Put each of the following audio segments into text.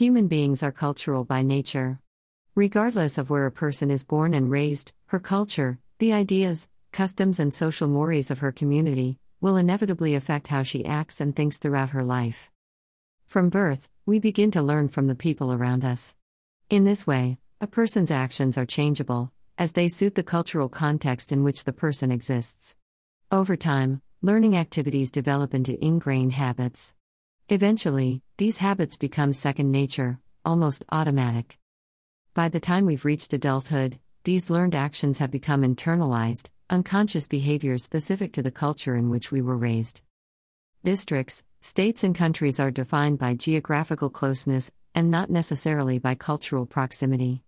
Human beings are cultural by nature. Regardless of where a person is born and raised, her culture, the ideas, customs, and social mores of her community, will inevitably affect how she acts and thinks throughout her life. From birth, we begin to learn from the people around us. In this way, a person's actions are changeable, as they suit the cultural context in which the person exists. Over time, learning activities develop into ingrained habits. Eventually, these habits become second nature, almost automatic. By the time we've reached adulthood, these learned actions have become internalized, unconscious behaviors specific to the culture in which we were raised. Districts, states, and countries are defined by geographical closeness and not necessarily by cultural proximity.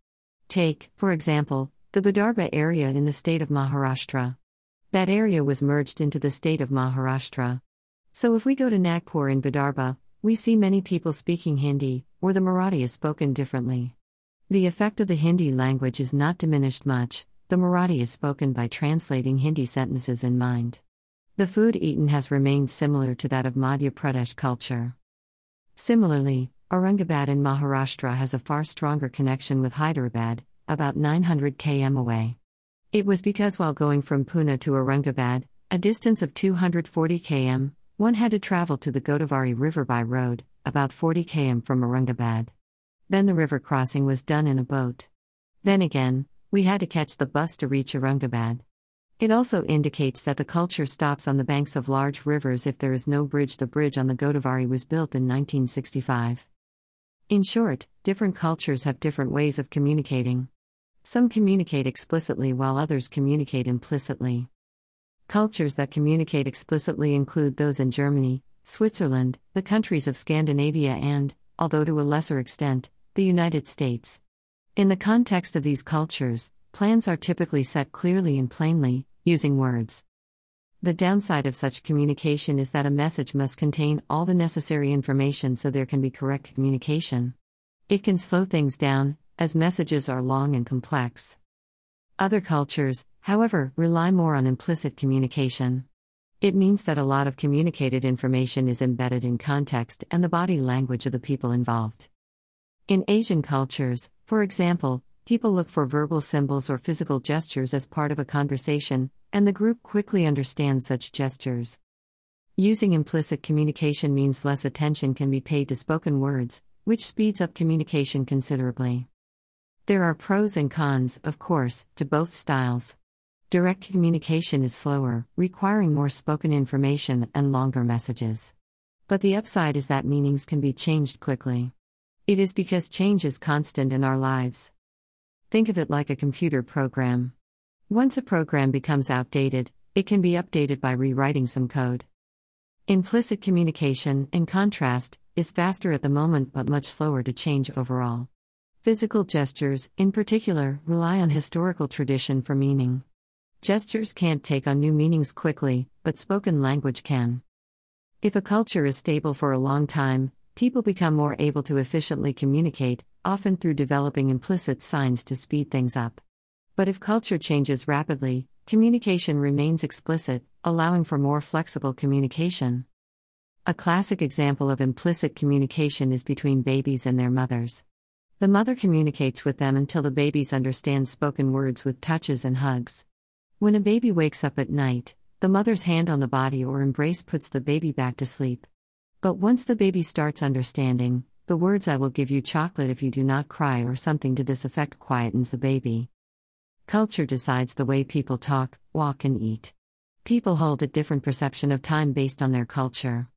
Take, for example, the Vidarbha area in the state of Maharashtra. That area was merged into the state of Maharashtra. So if we go to Nagpur in Vidarbha, we see many people speaking Hindi, or the Marathi is spoken differently. The effect of the Hindi language is not diminished much, the Marathi is spoken by translating Hindi sentences in mind. The food eaten has remained similar to that of Madhya Pradesh culture. Similarly, Aurangabad in Maharashtra has a far stronger connection with Hyderabad, about 900 km away. It was because while going from Pune to Aurangabad, a distance of 240 km, one had to travel to the Godavari River by road, about 40 km from Aurangabad. Then the river crossing was done in a boat. Then again, we had to catch the bus to reach Aurangabad. It also indicates that the culture stops on the banks of large rivers if there is no bridge. The bridge on the Godavari was built in 1965. In short, different cultures have different ways of communicating. Some communicate explicitly while others communicate implicitly. Cultures that communicate explicitly include those in Germany, Switzerland, the countries of Scandinavia, and, although to a lesser extent, the United States. In the context of these cultures, plans are typically set clearly and plainly, using words. The downside of such communication is that a message must contain all the necessary information so there can be correct communication. It can slow things down, as messages are long and complex. Other cultures, however, rely more on implicit communication. It means that a lot of communicated information is embedded in context and the body language of the people involved. In Asian cultures, for example, people look for verbal symbols or physical gestures as part of a conversation, and the group quickly understands such gestures. Using implicit communication means less attention can be paid to spoken words, which speeds up communication considerably. There are pros and cons, of course, to both styles. Direct communication is slower, requiring more spoken information and longer messages. But the upside is that meanings can be changed quickly. It is because change is constant in our lives. Think of it like a computer program. Once a program becomes outdated, it can be updated by rewriting some code. Implicit communication, in contrast, is faster at the moment but much slower to change overall. Physical gestures, in particular, rely on historical tradition for meaning. Gestures can't take on new meanings quickly, but spoken language can. If a culture is stable for a long time, people become more able to efficiently communicate, often through developing implicit signs to speed things up. But if culture changes rapidly, communication remains explicit, allowing for more flexible communication. A classic example of implicit communication is between babies and their mothers. The mother communicates with them until the babies understand spoken words with touches and hugs. When a baby wakes up at night, the mother's hand on the body or embrace puts the baby back to sleep. But once the baby starts understanding, the words I will give you chocolate if you do not cry or something to this effect quietens the baby. Culture decides the way people talk, walk, and eat. People hold a different perception of time based on their culture.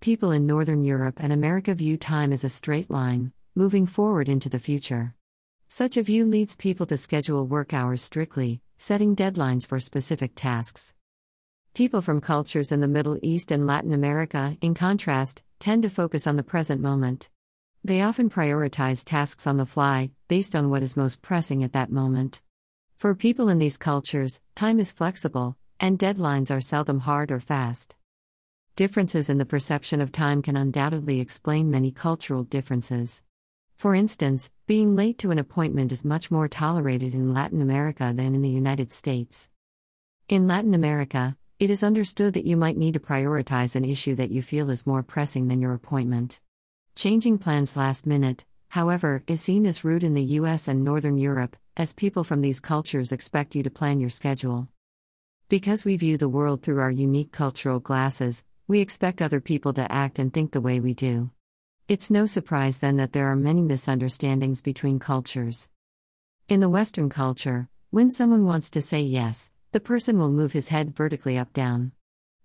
People in Northern Europe and America view time as a straight line, moving forward into the future. Such a view leads people to schedule work hours strictly, setting deadlines for specific tasks. People from cultures in the Middle East and Latin America, in contrast, tend to focus on the present moment. They often prioritize tasks on the fly, based on what is most pressing at that moment. For people in these cultures, time is flexible, and deadlines are seldom hard or fast. Differences in the perception of time can undoubtedly explain many cultural differences. For instance, being late to an appointment is much more tolerated in Latin America than in the United States. In Latin America, it is understood that you might need to prioritize an issue that you feel is more pressing than your appointment. Changing plans last minute, however, is seen as rude in the US and Northern Europe, as people from these cultures expect you to plan your schedule. Because we view the world through our unique cultural glasses, we expect other people to act and think the way we do. It's no surprise then that there are many misunderstandings between cultures. In the Western culture, when someone wants to say yes, the person will move his head vertically up down.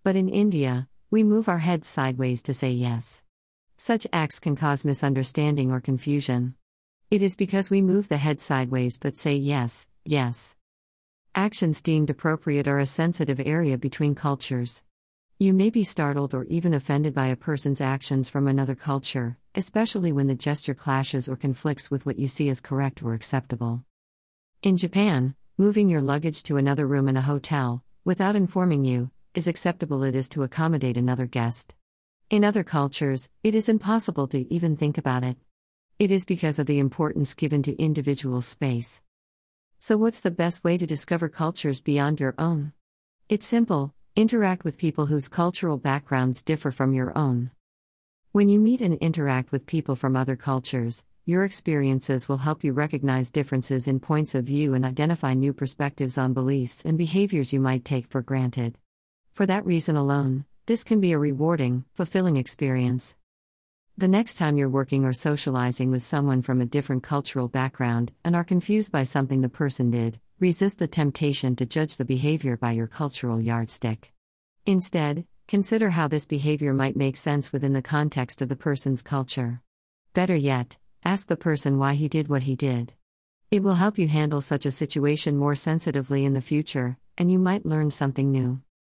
But in India, we move our heads sideways to say yes. Such acts can cause misunderstanding or confusion. It is because we move the head sideways but say yes, yes. Actions deemed appropriate are a sensitive area between cultures. You may be startled or even offended by a person's actions from another culture, especially when the gesture clashes or conflicts with what you see as correct or acceptable. In Japan, moving your luggage to another room in a hotel, without informing you, is acceptable it is to accommodate another guest. In other cultures, it is impossible to even think about it. It is because of the importance given to individual space. So, what's the best way to discover cultures beyond your own? It's simple interact with people whose cultural backgrounds differ from your own. When you meet and interact with people from other cultures, your experiences will help you recognize differences in points of view and identify new perspectives on beliefs and behaviors you might take for granted. For that reason alone, this can be a rewarding, fulfilling experience. The next time you're working or socializing with someone from a different cultural background and are confused by something the person did, resist the temptation to judge the behavior by your cultural yardstick. Instead, consider how this behavior might make sense within the context of the person's culture. Better yet, ask the person why he did what he did. It will help you handle such a situation more sensitively in the future, and you might learn something new.